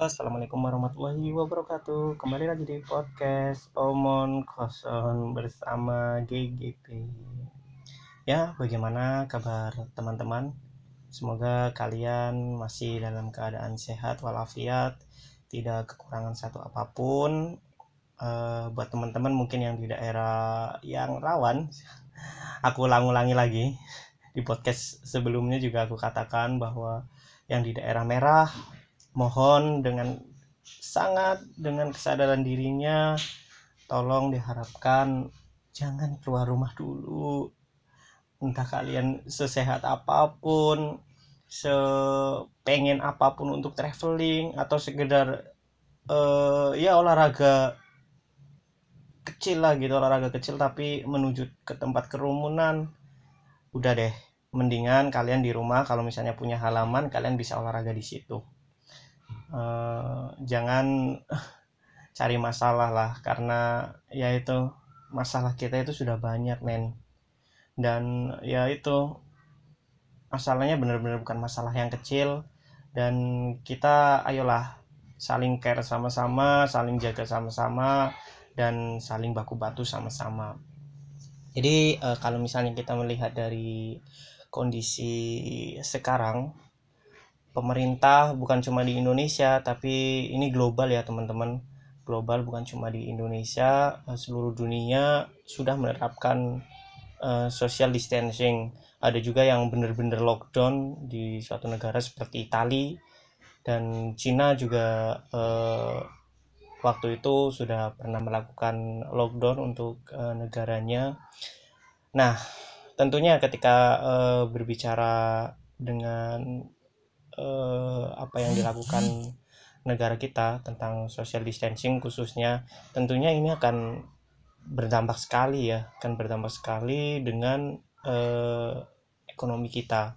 Assalamualaikum warahmatullahi wabarakatuh. Kembali lagi di podcast Omon Koson bersama GGP. Ya, bagaimana kabar teman-teman? Semoga kalian masih dalam keadaan sehat walafiat, tidak kekurangan satu apa pun. Uh, buat teman-teman mungkin yang di daerah yang rawan, aku ulang-ulangi lagi. Di podcast sebelumnya juga aku katakan bahwa yang di daerah merah mohon dengan sangat dengan kesadaran dirinya tolong diharapkan jangan keluar rumah dulu. Entah kalian sesehat apa pun sepengen apa pun untuk traveling atau sekedar uh, ya olahraga kecil lah gitu olahraga kecil tapi menuju ke tempat kerumunan udah deh. Mendingan kalian di rumah kalau misalnya punya halaman kalian bisa olahraga di situ uh, jangan cari masalah lah karena ya itu masalah kita itu sudah banyak men. Dan ya itu masalahnya benar-benar bukan masalah yang kecil. Dan kita ayolah saling care sama-sama saling jaga sama-sama dan saling baku batu sama-sama. Jadi uh, kalau misalnya kita melihat dari kondisi sekarang pemerintah bukan cuma di Indonesia tapi ini global ya teman-teman. Global bukan cuma di Indonesia eh, seluruh dunia sudah menerapkan uh, social distancing. Ada juga yang benar-benar lockdown di suatu negara seperti Italia dan Cina juga uh, waktu itu sudah pernah melakukan lockdown untuk uh, negaranya. Nah tentunya ketika uh, berbicara dengan eh, apa yang dilakukan negara kita tentang social distancing khususnya tentunya ini akan berdampak sekali ya akan berdampak sekali dengan eh, ekonomi kita.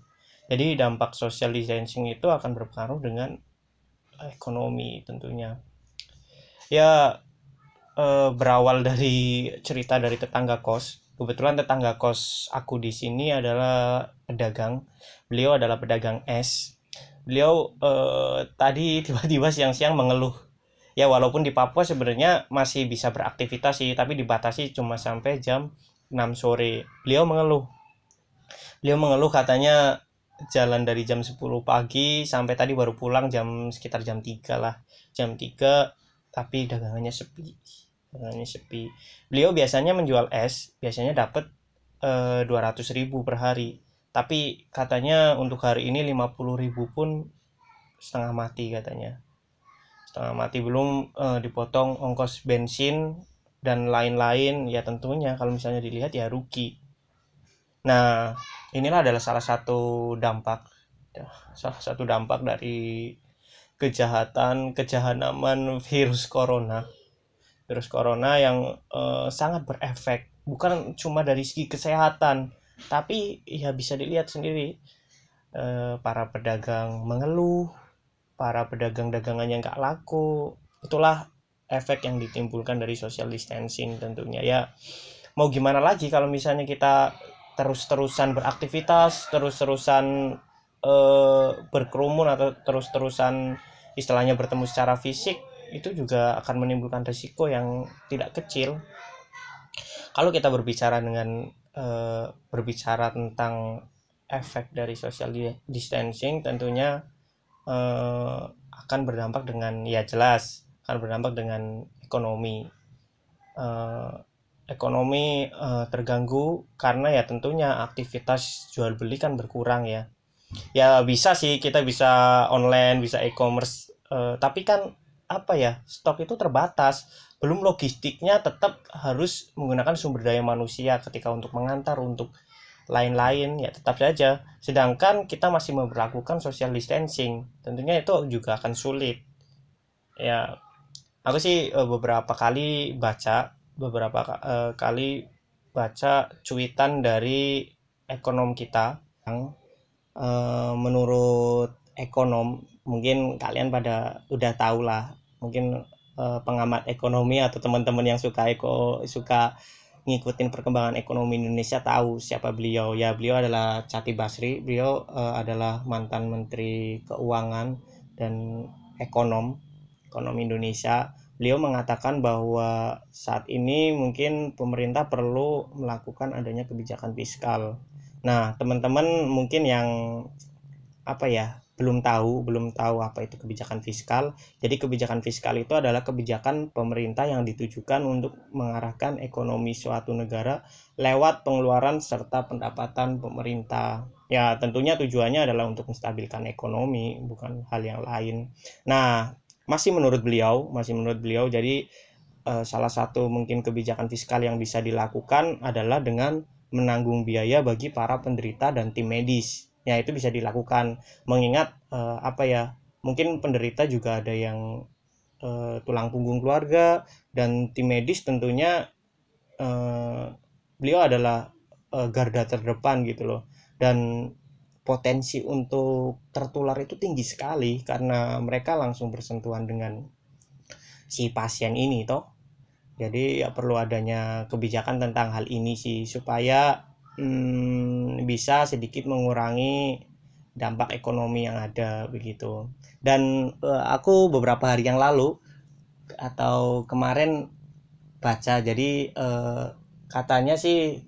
Jadi dampak social distancing itu akan berpengaruh dengan ekonomi tentunya. Ya eh, berawal dari cerita dari tetangga kos kebetulan tetangga kos aku di sini adalah pedagang. Beliau adalah pedagang es beliau uh, tadi tiba-tiba siang-siang mengeluh. Ya walaupun di Papua sebenarnya masih bisa beraktivitas sih tapi dibatasi cuma sampai jam 6 sore. Beliau mengeluh. Beliau mengeluh katanya jalan dari jam 10 pagi sampai tadi baru pulang jam sekitar jam 3 lah. Jam 3 tapi dagangannya sepi. Dagangannya sepi. Beliau biasanya menjual es biasanya dapat uh, 200 ribu per hari tapi katanya untuk hari ini 50.000 pun setengah mati katanya. Setengah mati belum uh, dipotong ongkos bensin dan lain-lain. Ya tentunya kalau misalnya dilihat ya rugi. Nah inilah adalah salah satu dampak. Salah satu dampak dari kejahatan kejahanaman virus corona. Virus corona yang uh, sangat berefek. Bukan cuma dari segi kesehatan tapi ya bisa dilihat sendiri eh, para pedagang mengeluh para pedagang dagangannya nggak laku. Itulah efek yang ditimbulkan dari social distancing tentunya. Ya mau gimana lagi kalau misalnya kita terus-terusan beraktivitas terus-terusan eh, berkerumun atau terus-terusan istilahnya bertemu secara fisik itu juga akan menimbulkan risiko yang tidak kecil. Kalau kita berbicara dengan uh, berbicara tentang efek dari social distancing tentunya uh, akan berdampak dengan ya jelas akan berdampak dengan ekonomi. Uh, ekonomi uh, terganggu karena ya tentunya aktivitas jual beli kan berkurang ya. Ya bisa sih kita bisa online bisa e-commerce uh, tapi kan apa ya stok itu terbatas belum logistiknya tetap harus menggunakan sumber daya manusia ketika untuk mengantar untuk lain-lain ya tetap saja. Sedangkan kita masih memperlakukan social distancing tentunya itu juga akan sulit. Ya aku sih eh, beberapa kali baca beberapa uh, kali baca cuitan dari ekonom kita yang uh, menurut ekonom mungkin kalian pada udah tahu lah. Mungkin uh, pengamat ekonomi atau teman-teman yang suka eko suka ngikutin perkembangan ekonomi Indonesia tahu siapa beliau. Ya beliau adalah Cati Basri. Beliau uh, adalah mantan menteri keuangan dan ekonom ekonomi Indonesia. Beliau mengatakan bahwa saat ini mungkin pemerintah perlu melakukan adanya kebijakan fiskal. Nah teman-teman mungkin yang apa ya belum tahu belum tahu apa itu kebijakan fiskal. Jadi kebijakan fiskal itu adalah kebijakan pemerintah yang ditujukan untuk mengarahkan ekonomi suatu negara lewat pengeluaran serta pendapatan pemerintah. Ya tentunya tujuannya adalah untuk menstabilkan ekonomi bukan hal yang lain. Nah masih menurut beliau masih menurut beliau jadi eh, salah satu mungkin kebijakan fiskal yang bisa dilakukan adalah dengan menanggung biaya bagi para penderita dan tim medis ya itu bisa dilakukan. Mengingat uh, apa ya mungkin penderita juga ada yang uh, tulang punggung keluarga dan tim medis tentunya uh, beliau adalah uh, garda terdepan gitu loh. Dan potensi untuk tertular itu tinggi sekali karena mereka langsung bersentuhan dengan si pasien ini toh. Jadi ya perlu adanya kebijakan tentang hal ini sih supaya hmm, bisa sedikit mengurangi dampak ekonomi yang ada begitu. Dan uh, aku beberapa hari yang lalu atau kemarin baca jadi uh, katanya sih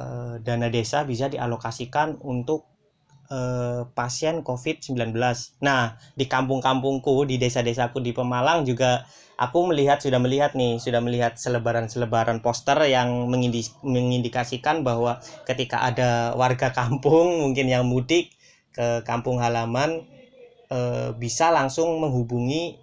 uh, dana desa bisa dialokasikan untuk uh, pasien COVID-19. Nah, di kampung-kampungku, di desa-desaku di Pemalang juga aku melihat sudah melihat nih sudah melihat selebaran-selebaran poster yang mengindikasikan bahwa ketika ada warga kampung mungkin yang mudik ke kampung halaman e, bisa langsung menghubungi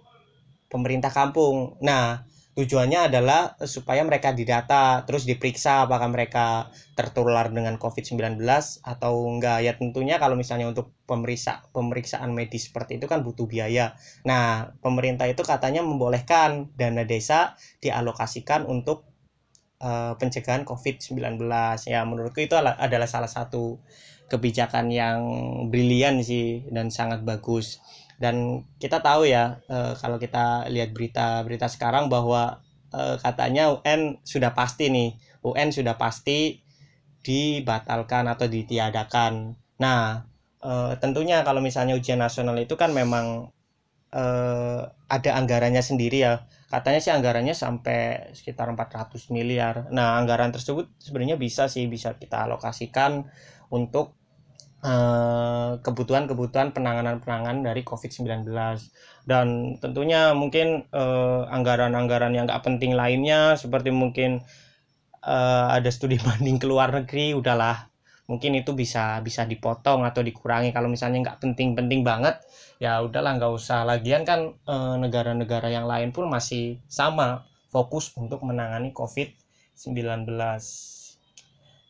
pemerintah kampung. Nah, tujuannya adalah supaya mereka didata terus diperiksa apakah mereka tertular dengan COVID-19 atau enggak. Ya tentunya kalau misalnya untuk pemeriksa pemeriksaan medis seperti itu kan butuh biaya. Nah pemerintah itu katanya membolehkan dana desa dialokasikan untuk uh, pencegahan COVID-19 ya menurutku itu adalah salah satu kebijakan yang brilian sih dan sangat bagus dan kita tahu ya e, kalau kita lihat berita-berita sekarang bahwa e, katanya UN sudah pasti nih. UN sudah pasti dibatalkan atau ditiadakan. Nah e, tentunya kalau misalnya ujian nasional itu kan memang e, ada anggarannya sendiri ya. Katanya sih anggarannya sampai sekitar 400 miliar. Nah anggaran tersebut sebenarnya bisa sih bisa kita alokasikan untuk kebutuhan-kebutuhan penanganan-penanganan dari COVID-19 dan tentunya mungkin eh, anggaran-anggaran yang nggak penting lainnya seperti mungkin uh, ada studi banding ke luar negeri udahlah. Mungkin itu bisa bisa dipotong atau dikurangi. Kalau misalnya nggak penting-penting banget ya udahlah nggak usah. Lagian kan negara-negara yang lain pun masih sama fokus untuk menangani COVID-19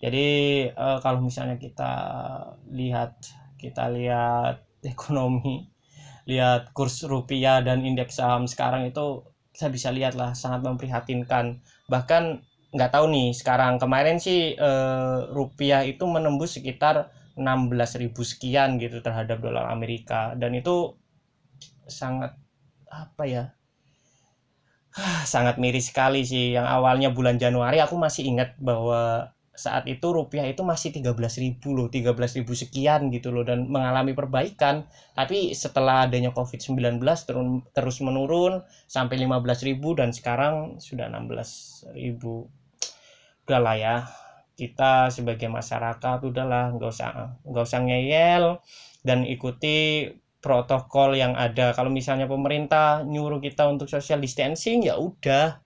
jadi uh, kalau misalnya kita lihat kita lihat ekonomi lihat kurs rupiah dan indeks saham sekarang itu kita bisa lihat lah sangat memprihatinkan. Bahkan nggak tahu nih sekarang kemarin sih uh, rupiah itu menembus sekitar 16.000 sekian gitu terhadap dolar Amerika. Dan itu sangat apa ya sangat miris sekali sih. Yang awalnya bulan Januari aku masih ingat bahwa saat itu rupiah itu masih 13.000 loh 13.000 sekian gitu loh dan mengalami perbaikan. Tapi setelah adanya COVID-19 terus terus menurun sampai 15.000 dan sekarang sudah 16.000 udahlah ya kita sebagai masyarakat udahlah nggak usah nggak usah ngeyel dan ikuti protokol yang ada. Kalau misalnya pemerintah nyuruh kita untuk social distancing ya udah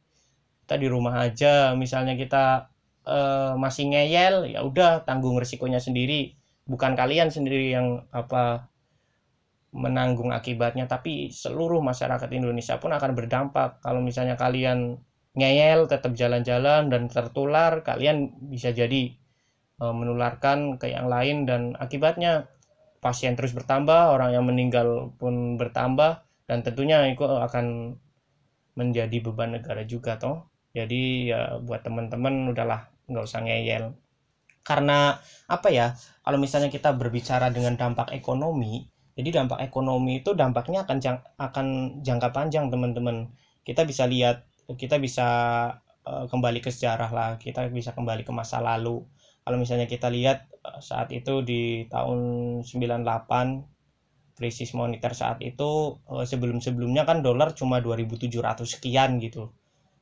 kita di rumah aja. Misalnya kita uh, masih ngeyel ya udah tanggung resikonya sendiri. Bukan kalian sendiri yang apa menanggung akibatnya tapi seluruh masyarakat Indonesia pun akan berdampak. Kalau misalnya kalian ngeyel tetap jalan-jalan dan tertular kalian bisa jadi uh, menularkan ke yang lain dan akibatnya pasien terus bertambah orang yang meninggal pun bertambah dan tentunya itu akan menjadi beban negara juga toh. Jadi ya buat teman-teman udahlah nggak usah ngeyel. Karena apa ya kalau misalnya kita berbicara dengan dampak ekonomi jadi dampak ekonomi itu dampaknya akan jang, akan jangka panjang teman-teman. Kita bisa lihat kita bisa uh, kembali ke sejarah lah kita bisa kembali ke masa lalu. Kalau misalnya kita lihat uh, saat itu di tahun 98 krisis moneter saat itu uh, sebelum-sebelumnya kan dolar cuma 2700 sekian gitu.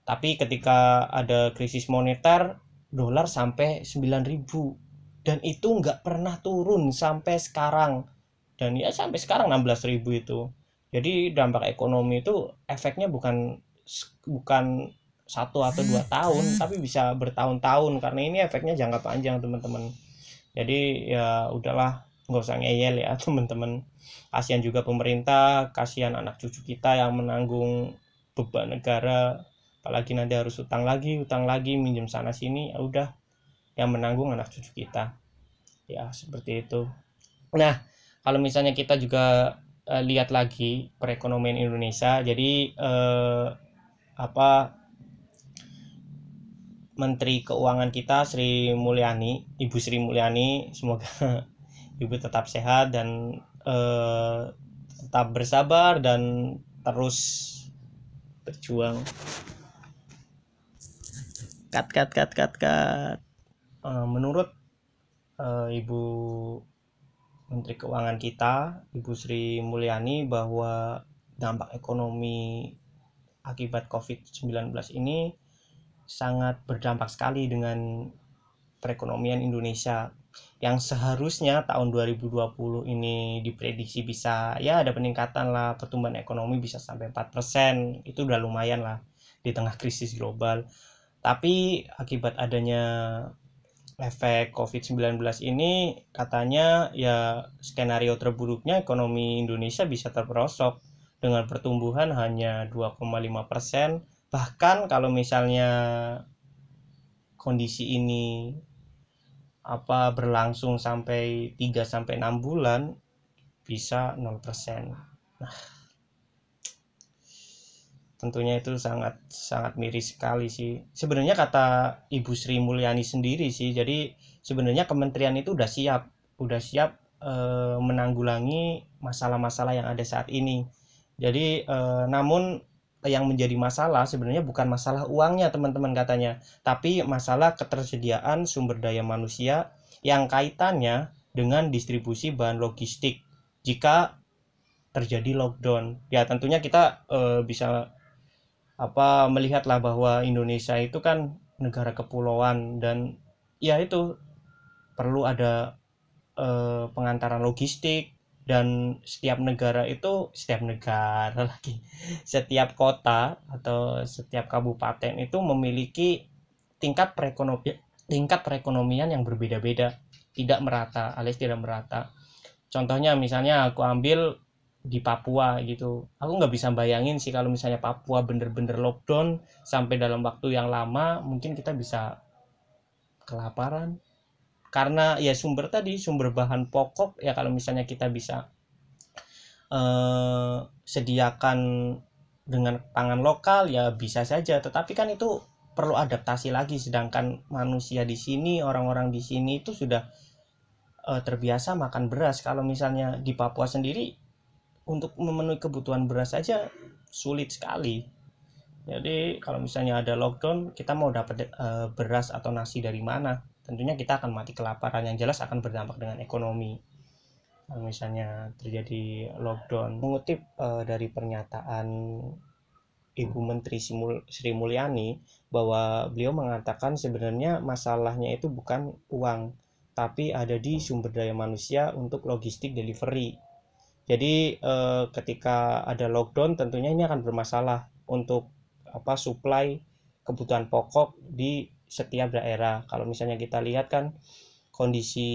Tapi ketika ada krisis moneter dolar sampai 9000 dan itu nggak pernah turun sampai sekarang. Dan ya sampai sekarang 16.000 itu. Jadi dampak ekonomi itu efeknya bukan bukan satu atau dua tahun tapi bisa bertahun-tahun. Karena ini efeknya jangka panjang teman-teman. Jadi ya udahlah nggak usah ngeyel ya teman-teman. Kasihan juga pemerintah kasihan anak cucu kita yang menanggung beban negara apalagi nanti harus utang lagi utang lagi minjem sana sini ya udah. Yang menanggung anak cucu kita. Ya seperti itu. Nah kalau misalnya kita juga uh, lihat lagi perekonomian Indonesia jadi uh, apa Menteri Keuangan kita Sri Mulyani Ibu Sri Mulyani semoga Ibu tetap sehat dan uh, tetap bersabar dan terus berjuang kat kat kat kat kat uh, menurut uh, Ibu Menteri Keuangan kita, Ibu Sri Mulyani, bahwa dampak ekonomi akibat COVID-19 ini sangat berdampak sekali dengan perekonomian Indonesia. Yang seharusnya tahun 2020 ini diprediksi bisa ya ada peningkatan lah pertumbuhan ekonomi bisa sampai 4% itu udah lumayan lah di tengah krisis global tapi akibat adanya efek COVID-19 ini katanya ya skenario terburuknya ekonomi Indonesia bisa terperosok dengan pertumbuhan hanya 2,5 persen bahkan kalau misalnya kondisi ini apa berlangsung sampai 3 sampai 6 bulan bisa 0%. Nah, tentunya itu sangat sangat miris sekali sih. Sebenarnya kata Ibu Sri Mulyani sendiri sih jadi sebenarnya kementerian itu udah siap udah siap e, menanggulangi masalah-masalah yang ada saat ini. Jadi e, namun yang menjadi masalah sebenarnya bukan masalah uangnya teman-teman katanya tapi masalah ketersediaan sumber daya manusia yang kaitannya dengan distribusi bahan logistik. Jika terjadi lockdown ya tentunya kita e, bisa apa melihatlah bahwa Indonesia itu kan negara kepulauan dan ya itu perlu ada eh, pengantaran logistik dan setiap negara itu setiap negara lagi setiap kota atau setiap kabupaten itu memiliki tingkat perekonomian tingkat perekonomian yang berbeda-beda tidak merata alias tidak merata. Contohnya misalnya aku ambil di Papua gitu. Aku nggak bisa bayangin sih kalau misalnya Papua bener-bener lockdown sampai dalam waktu yang lama mungkin kita bisa kelaparan. Karena ya sumber tadi sumber bahan pokok ya kalau misalnya kita bisa eh, sediakan dengan pangan lokal ya bisa saja. Tetapi kan itu perlu adaptasi lagi sedangkan manusia di sini orang-orang di sini itu sudah eh, terbiasa makan beras. Kalau misalnya di Papua sendiri untuk memenuhi kebutuhan beras saja sulit sekali. Jadi kalau misalnya ada lockdown, kita mau dapat e, beras atau nasi dari mana? Tentunya kita akan mati kelaparan yang jelas akan berdampak dengan ekonomi. Kalau misalnya terjadi lockdown, mengutip e, dari pernyataan Ibu Menteri Sri Mulyani bahwa beliau mengatakan sebenarnya masalahnya itu bukan uang, tapi ada di sumber daya manusia untuk logistik delivery jadi eh, ketika ada lockdown tentunya ini akan bermasalah untuk apa supply kebutuhan pokok di setiap daerah. Kalau misalnya kita lihat kan kondisi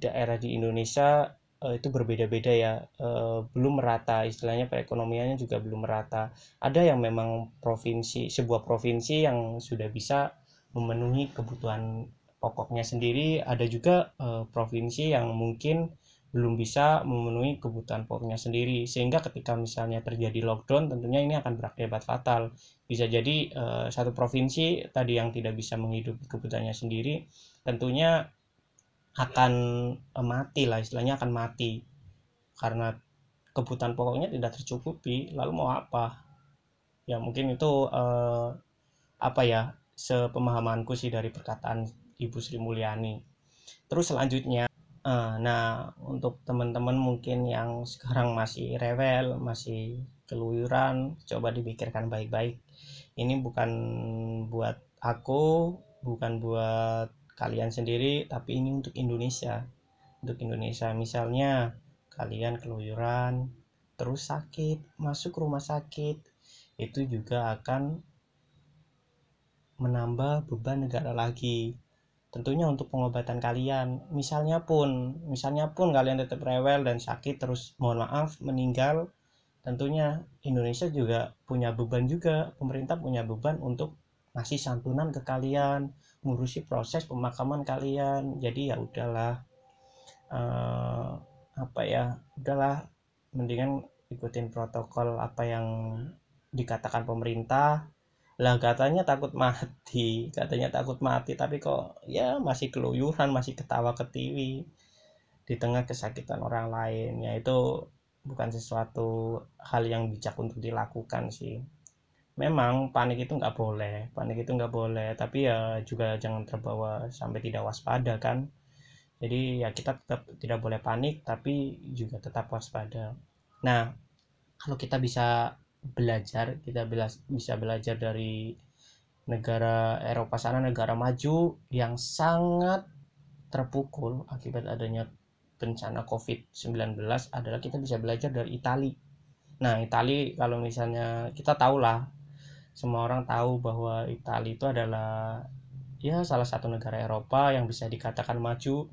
daerah di Indonesia eh, itu berbeda-beda ya, eh, belum merata istilahnya perekonomiannya juga belum merata. Ada yang memang provinsi sebuah provinsi yang sudah bisa memenuhi kebutuhan pokoknya sendiri, ada juga eh, provinsi yang mungkin belum bisa memenuhi kebutuhan pokoknya sendiri. Sehingga ketika misalnya terjadi lockdown tentunya ini akan berakibat fatal. Bisa jadi eh, satu provinsi tadi yang tidak bisa menghidupi kebutuhannya sendiri tentunya akan eh, mati lah istilahnya akan mati. Karena kebutuhan pokoknya tidak tercukupi lalu mau apa? Ya mungkin itu eh, apa ya sepemahamanku sih dari perkataan Ibu Sri Mulyani. Terus selanjutnya Uh, nah, untuk teman-teman mungkin yang sekarang masih rewel, masih keluyuran, coba dipikirkan baik-baik. Ini bukan buat aku, bukan buat kalian sendiri, tapi ini untuk Indonesia. Untuk Indonesia, misalnya kalian keluyuran, terus sakit, masuk rumah sakit, itu juga akan menambah beban negara lagi tentunya untuk pengobatan kalian. Misalnya pun misalnya pun kalian tetap rewel dan sakit terus mohon maaf meninggal. Tentunya Indonesia juga punya beban juga. Pemerintah punya beban untuk ngasih santunan ke kalian ngurusi proses pemakaman kalian. Jadi ya udahlah uh, apa ya udahlah. Mendingan ikutin protokol apa yang dikatakan pemerintah lah katanya takut mati katanya takut mati tapi kok ya masih keluyuran masih ketawa ke TV di tengah kesakitan orang lain. Ya itu bukan sesuatu hal yang bijak untuk dilakukan sih. Memang panik itu nggak boleh panik itu nggak boleh tapi ya juga jangan terbawa sampai tidak waspada kan. Jadi ya kita tetap tidak boleh panik tapi juga tetap waspada. Nah kalau kita bisa belajar kita bisa belajar dari negara Eropa sana negara maju yang sangat terpukul akibat adanya bencana COVID-19 adalah kita bisa belajar dari Italia. Nah, Italia kalau misalnya kita tahu lah, semua orang tahu bahwa Italia itu adalah ya salah satu negara Eropa yang bisa dikatakan maju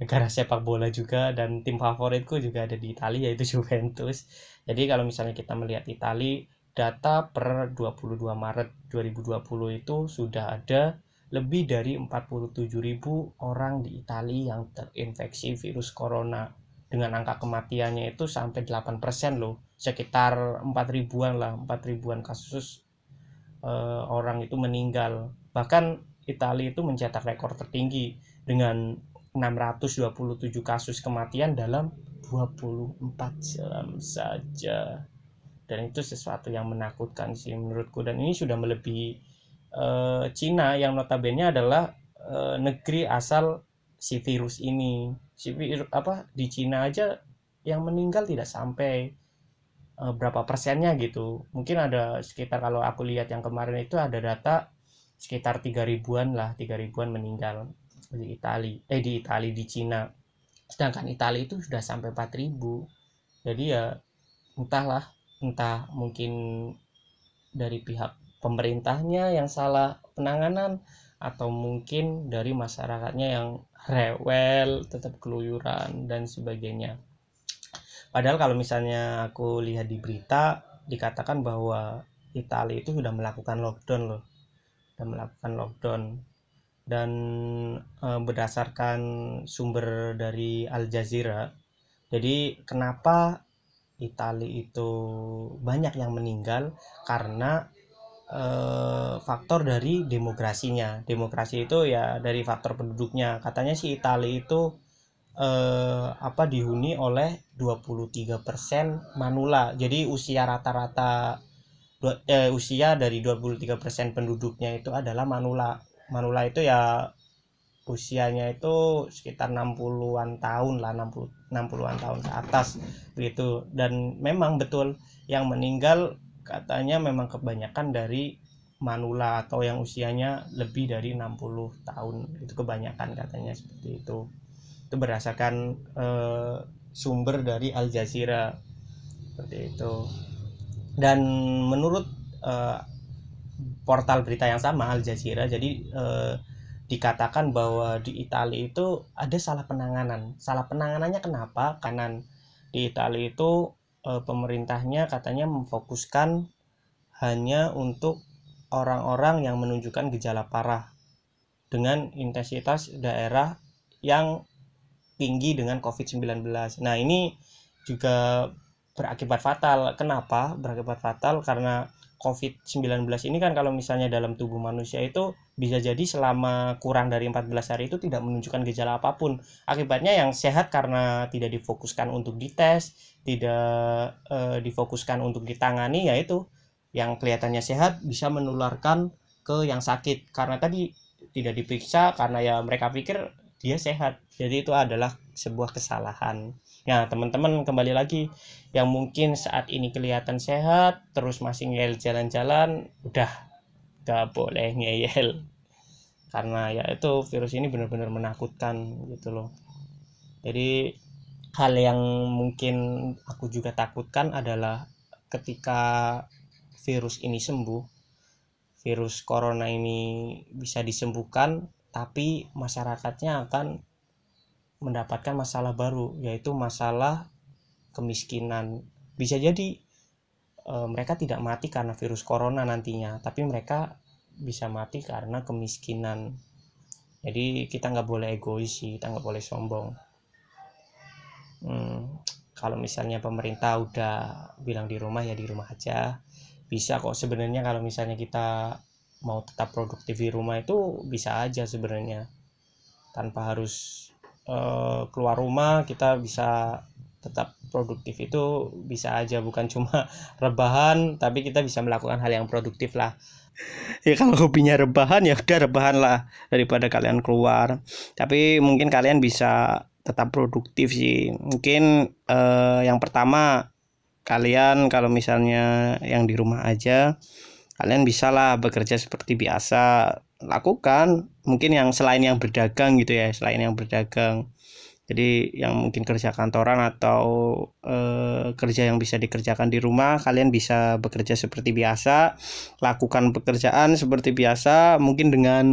negara sepak bola juga dan tim favoritku juga ada di Italia yaitu Juventus. Jadi kalau misalnya kita melihat Italia data per 22 Maret 2020 itu sudah ada lebih dari 47.000 orang di Italia yang terinfeksi virus corona. Dengan angka kematiannya itu sampai 8% loh sekitar 4 ribuan lah 4 ribuan kasus eh, orang itu meninggal. Bahkan Italia itu mencetak rekor tertinggi dengan 627 kasus kematian dalam 24 jam saja. Dan itu sesuatu yang menakutkan sih menurutku. Dan ini sudah melebihi uh, Cina yang notabene adalah uh, negeri asal si virus ini. Si virus apa di Cina aja yang meninggal tidak sampai uh, berapa persennya gitu. Mungkin ada sekitar kalau aku lihat yang kemarin itu ada data sekitar tiga ribuan lah tiga ribuan meninggal di Itali eh di Itali di Cina sedangkan Italia itu sudah sampai 4000 jadi ya entahlah entah mungkin dari pihak pemerintahnya yang salah penanganan atau mungkin dari masyarakatnya yang rewel tetap keluyuran dan sebagainya. Padahal kalau misalnya aku lihat di berita dikatakan bahwa Italia itu sudah melakukan lockdown loh. Sudah melakukan lockdown dan e, berdasarkan sumber dari Al Jazeera jadi kenapa Italia itu banyak yang meninggal? Karena e, faktor dari demokrasinya demokrasi itu ya dari faktor penduduknya. Katanya sih Italia itu e, apa dihuni oleh 23% manula. Jadi usia rata-rata eh, usia dari 23% penduduknya itu adalah manula Manula itu ya usianya itu sekitar 60-an tahun lah 60 60-an tahun ke atas begitu dan memang betul yang meninggal katanya memang kebanyakan dari manula atau yang usianya lebih dari 60 tahun. Itu kebanyakan katanya seperti itu. Itu berdasarkan eh, sumber dari Al Jazeera. Seperti itu. Dan menurut eh, portal berita yang sama Al Jazeera jadi eh, dikatakan bahwa di Italia itu ada salah penanganan salah penanganannya kenapa karena di Italia itu eh, pemerintahnya katanya memfokuskan hanya untuk orang-orang yang menunjukkan gejala parah dengan intensitas daerah yang tinggi dengan COVID-19. Nah, ini juga berakibat fatal. Kenapa? Berakibat fatal karena COVID-19 ini kan kalau misalnya dalam tubuh manusia itu bisa jadi selama kurang dari 14 hari itu tidak menunjukkan gejala apa pun. Akibatnya yang sehat karena tidak difokuskan untuk dites, tidak e, difokuskan untuk ditangani yaitu yang kelihatannya sehat bisa menularkan ke yang sakit. Karena tadi tidak diperiksa karena ya mereka pikir dia sehat. Jadi itu adalah sebuah kesalahan nah teman-teman kembali lagi. Yang mungkin saat ini kelihatan sehat terus masih ngeyel jalan-jalan udah gak boleh ngeyel. Karena ya itu virus ini benar-benar menakutkan gitu loh. Jadi hal yang mungkin aku juga takutkan adalah ketika virus ini sembuh virus corona ini bisa disembuhkan tapi masyarakatnya akan mendapatkan masalah baru yaitu masalah kemiskinan. Bisa jadi e, mereka tidak mati karena virus corona nantinya tapi mereka bisa mati karena kemiskinan. Jadi kita nggak boleh egois sih kita nggak boleh sombong. Hmm, kalau misalnya pemerintah udah bilang di rumah ya di rumah aja. Bisa kok sebenarnya kalau misalnya kita mau tetap produktif di rumah itu bisa aja sebenarnya. Tanpa harus uh, keluar rumah kita bisa tetap produktif itu bisa aja bukan cuma rebahan tapi kita bisa melakukan hal yang produktif lah. Ya kalau hobinya rebahan ya udah rebahan lah daripada kalian keluar. Tapi mungkin kalian bisa tetap produktif sih. Mungkin uh, yang pertama kalian kalau misalnya yang di rumah aja kalian bisa lah bekerja seperti biasa lakukan mungkin yang selain yang berdagang gitu ya selain yang berdagang. Jadi yang mungkin kerja kantoran atau e, kerja yang bisa dikerjakan di rumah kalian bisa bekerja seperti biasa lakukan pekerjaan seperti biasa mungkin dengan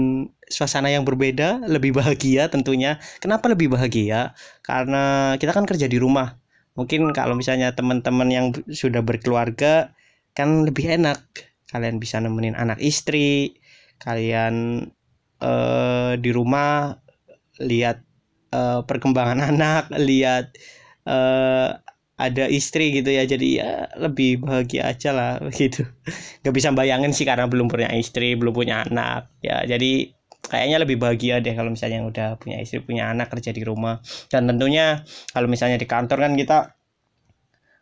suasana yang berbeda lebih bahagia tentunya. Kenapa lebih bahagia? Karena kita kan kerja di rumah. Mungkin kalau misalnya teman-teman yang sudah berkeluarga kan lebih enak. Kalian bisa nemenin anak istri kalian uh, di rumah lihat uh, perkembangan anak lihat uh, ada istri gitu ya. Jadi ya lebih bahagia aja lah gitu. Nggak bisa bayangin sih karena belum punya istri belum punya anak ya. Jadi kayaknya lebih bahagia deh kalau misalnya udah punya istri punya anak kerja di rumah. Dan tentunya kalau misalnya di kantor kan kita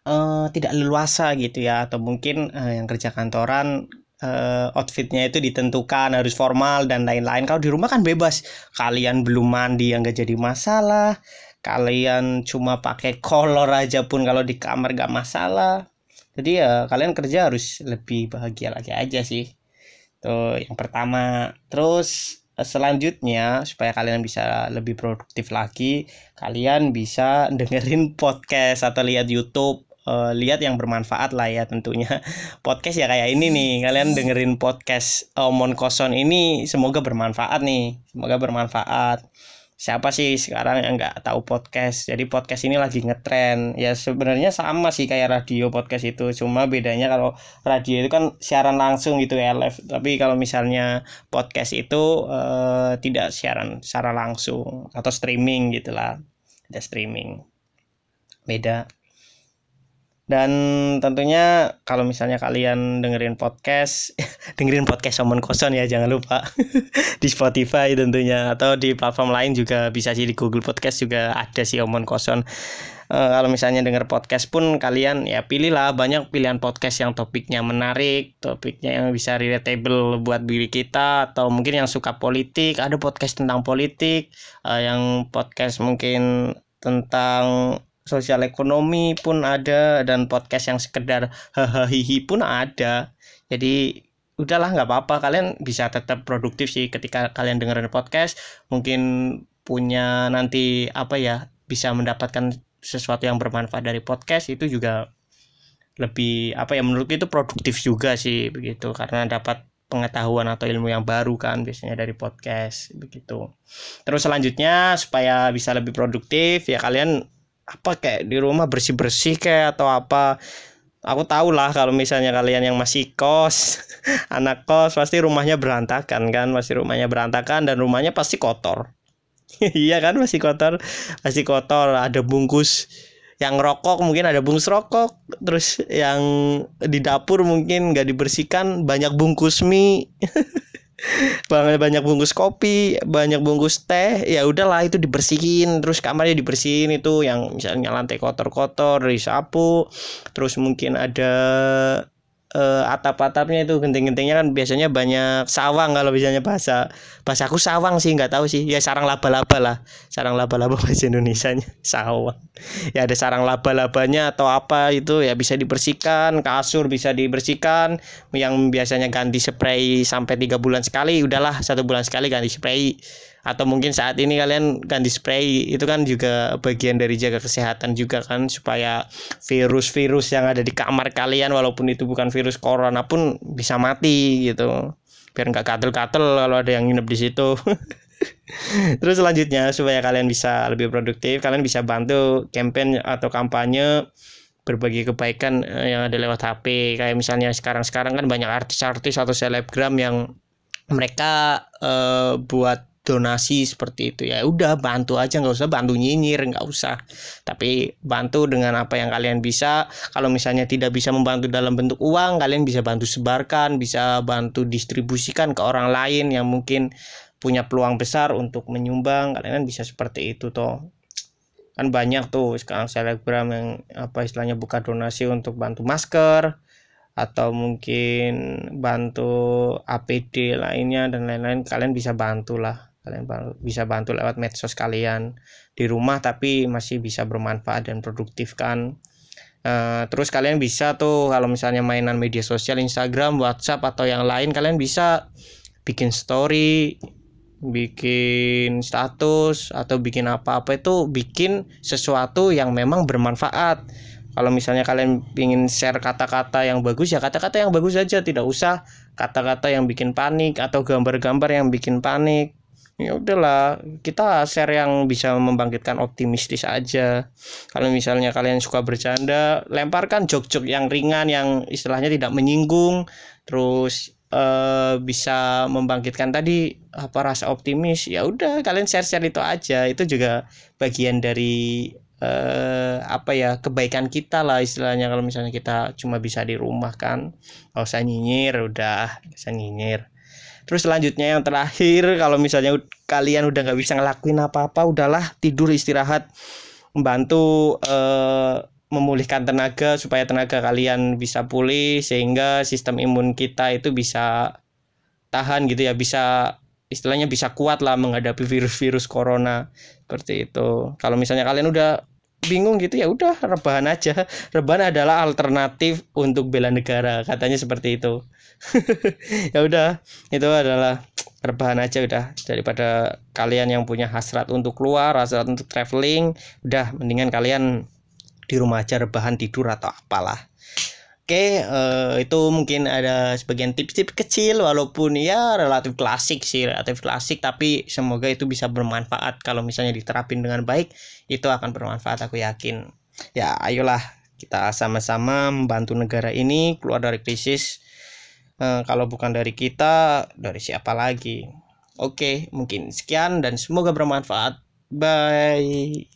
uh, tidak leluasa gitu ya. Atau mungkin uh, yang kerja kantoran uh, outfitnya itu ditentukan harus formal dan lain-lain. Kalau di rumah kan bebas. Kalian belum mandi yang gak jadi masalah. Kalian cuma pakai kolor aja pun kalau di kamar gak masalah. Jadi ya kalian kerja harus lebih bahagia lagi aja sih. Tuh yang pertama. Terus selanjutnya supaya kalian bisa lebih produktif lagi kalian bisa dengerin podcast atau lihat YouTube uh, lihat yang bermanfaat lah ya tentunya. Podcast ya kayak ini nih kalian dengerin podcast Omon Koson ini semoga bermanfaat nih semoga bermanfaat. Siapa sih sekarang yang nggak tahu podcast? Jadi podcast ini lagi ngetren. Ya sebenarnya sama sih kayak radio podcast itu cuma bedanya kalau radio itu kan siaran langsung gitu ya live. Tapi kalau misalnya podcast itu uh, tidak siaran secara langsung atau streaming gitulah. Ada streaming. Beda dan tentunya kalau misalnya kalian dengerin podcast, dengerin podcast Omon Koson ya jangan lupa di Spotify tentunya atau di platform lain juga bisa sih di Google Podcast juga ada sih Omon Koson. Uh, kalau misalnya denger podcast pun kalian ya pilihlah banyak pilihan podcast yang topiknya menarik, topiknya yang bisa relatable buat diri kita atau mungkin yang suka politik, ada podcast tentang politik, uh, yang podcast mungkin tentang sosial ekonomi pun ada dan podcast yang sekedar hahaha pun ada. Jadi udahlah nggak apa-apa. Kalian bisa tetap produktif sih ketika kalian dengerin podcast. Mungkin punya nanti apa ya bisa mendapatkan sesuatu yang bermanfaat dari podcast itu juga lebih apa ya menurut itu produktif juga sih begitu. Karena dapat pengetahuan atau ilmu yang baru kan biasanya dari podcast begitu. Terus selanjutnya supaya bisa lebih produktif ya kalian apa kayak di rumah bersih bersih kayak atau apa. Aku tahu lah kalau misalnya kalian yang masih kos anak kos pasti rumahnya berantakan kan pasti rumahnya berantakan dan rumahnya pasti kotor. Iya kan masih kotor pasti kotor. Ada bungkus yang rokok mungkin ada bungkus rokok terus yang di dapur mungkin nggak dibersihkan banyak bungkus mie banyak banyak bungkus kopi banyak bungkus teh. Ya udahlah itu dibersihin. Terus kamarnya dibersihin itu yang misalnya lantai kotor-kotor disapu terus mungkin ada uh, atap-atapnya itu genting-gentingnya kan biasanya banyak sawang kalau biasanya bahasa bahasa aku sawang sih nggak tahu sih. Ya sarang laba-laba lah. Sarang laba-laba bahasa Indonesia nya sawang. Ya ada sarang laba-labanya atau apa itu ya bisa dibersihkan kasur bisa dibersihkan yang biasanya ganti spray sampai tiga bulan sekali udahlah satu bulan sekali ganti spray atau mungkin saat ini kalian ganti spray itu kan juga bagian dari jaga kesehatan juga kan supaya virus-virus yang ada di kamar kalian walaupun itu bukan virus corona pun bisa mati gitu. Biar nggak katel-katel kalau ada yang nginep di situ. Terus selanjutnya supaya kalian bisa lebih produktif kalian bisa bantu campaign atau kampanye berbagi kebaikan eh, yang ada lewat HP kayak misalnya sekarang-sekarang kan banyak artis-artis atau selebgram yang mereka uh, buat donasi seperti itu. Ya udah bantu aja nggak usah bantu nyinyir nggak usah. Tapi bantu dengan apa yang kalian bisa. Kalau misalnya tidak bisa membantu dalam bentuk uang kalian bisa bantu sebarkan bisa bantu distribusikan ke orang lain yang mungkin punya peluang besar untuk menyumbang. Kalian kan bisa seperti itu toh. Kan banyak tuh sekarang selebgram yang apa istilahnya buka donasi untuk bantu masker atau mungkin bantu APD lainnya dan lain-lain. Kalian bisa bantulah kalian bisa bantu lewat medsos kalian di rumah tapi masih bisa bermanfaat dan produktif kan. Uh, terus kalian bisa tuh kalau misalnya mainan media sosial Instagram WhatsApp atau yang lain kalian bisa bikin story bikin status atau bikin apa-apa itu bikin sesuatu yang memang bermanfaat. Kalau misalnya kalian ingin share kata-kata yang bagus ya kata-kata yang bagus saja tidak usah kata-kata yang bikin panik atau gambar-gambar yang bikin panik ya udahlah kita share yang bisa membangkitkan optimistis aja. Kalau misalnya kalian suka bercanda lemparkan jok-jok yang ringan yang istilahnya tidak menyinggung. Terus uh, bisa membangkitkan tadi apa rasa optimis. Ya udah kalian share-share itu aja. Itu juga bagian dari uh, apa ya kebaikan kita lah istilahnya. Kalau misalnya kita cuma bisa di rumah kan nggak usah nyinyir udah bisa nyinyir terus selanjutnya yang terakhir kalau misalnya kalian udah nggak bisa ngelakuin apa-apa udahlah tidur istirahat membantu eh, memulihkan tenaga supaya tenaga kalian bisa pulih sehingga sistem imun kita itu bisa tahan gitu ya bisa istilahnya bisa kuat lah menghadapi virus-virus corona seperti itu. Kalau misalnya kalian udah bingung gitu ya udah rebahan aja. Rebahan adalah alternatif untuk bela negara katanya seperti itu ya udah itu adalah rebahan aja udah. Daripada kalian yang punya hasrat untuk keluar hasrat untuk traveling udah mendingan kalian di rumah aja rebahan tidur atau apalah. Oke, uh, itu mungkin ada sebagian tips-tips kecil walaupun ya relatif klasik sih, relatif klasik tapi semoga itu bisa bermanfaat. Kalau misalnya diterapin dengan baik itu akan bermanfaat aku yakin. Ya, ayolah kita sama-sama membantu negara ini keluar dari krisis Eh, kalau bukan dari kita dari siapa lagi? Oke mungkin sekian dan semoga bermanfaat. Bye